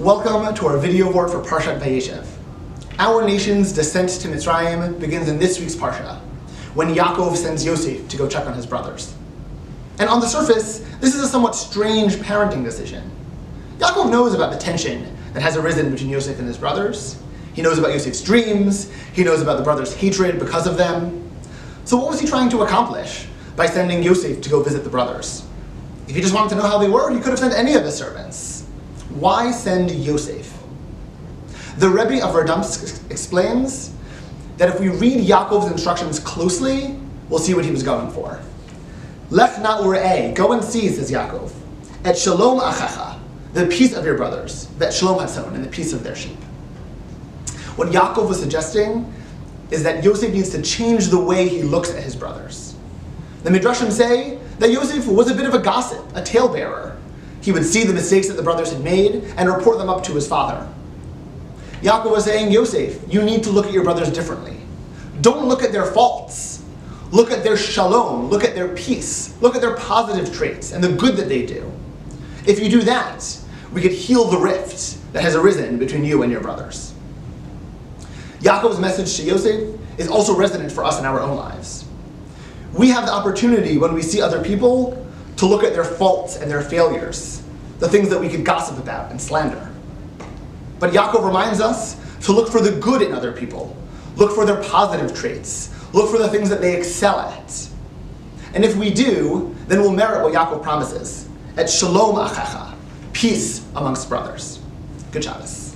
Welcome to our video Vort for Parshat Vayeshev. Our nation's descent to Mitzrayim begins in this week's Parsha, when Yaakov sends Yosef to go check on his brothers. And on the surface, this is a somewhat strange parenting decision. Yaakov knows about the tension that has arisen between Yosef and his brothers. He knows about Yosef's dreams. He knows about the brothers' hatred because of them. So what was he trying to accomplish by sending Yosef to go visit the brothers? If he just wanted to know how they were, he could have sent any of his servants. Why send Yosef? The Rebbe of Radomsk explains that if we read Yaakov's instructions closely, we'll see what he was going for. Lech na urei, go and see, says Yaakov, et shalom achacha, the peace of your brothers, that shalom hatzon, and the peace of their sheep. What Yaakov was suggesting is that Yosef needs to change the way he looks at his brothers. The Midrashim say that Yosef was a bit of a gossip, a talebearer. He would see the mistakes that the brothers had made and report them up to his father. Yaakov was saying, Yosef, you need to look at your brothers differently. Don't look at their faults. Look at their shalom. Look at their peace. Look at their positive traits and the good that they do. If you do that, we could heal the rift that has arisen between you and your brothers. Yaakov's message to Yosef is also resonant for us in our own lives. We have the opportunity when we see other people to look at their faults and their failures, the things that we could gossip about and slander. But Yaakov reminds us to look for the good in other people, look for their positive traits, look for the things that they excel at. And if we do, then we'll merit what Yaakov promises at shalom achacha, peace amongst brothers. Good Shabbos.